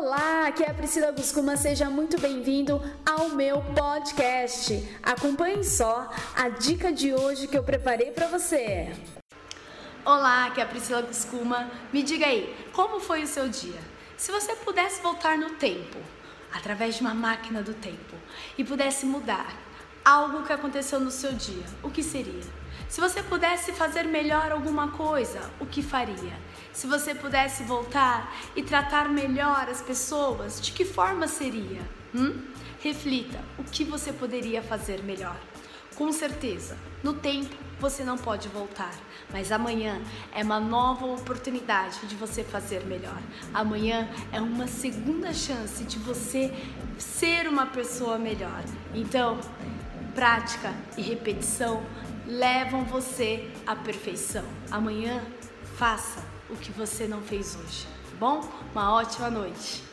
Olá, aqui é a Priscila Guscuma, seja muito bem-vindo ao meu podcast. Acompanhe só a dica de hoje que eu preparei para você. Olá, aqui é a Priscila Guscuma. Me diga aí, como foi o seu dia? Se você pudesse voltar no tempo, através de uma máquina do tempo, e pudesse mudar algo que aconteceu no seu dia, o que seria? Se você pudesse fazer melhor alguma coisa, o que faria? Se você pudesse voltar e tratar melhor as pessoas, de que forma seria? Hum? Reflita o que você poderia fazer melhor. Com certeza, no tempo você não pode voltar, mas amanhã é uma nova oportunidade de você fazer melhor. Amanhã é uma segunda chance de você ser uma pessoa melhor. Então, prática e repetição levam você à perfeição. Amanhã, faça o que você não fez hoje. Tá bom? Uma ótima noite.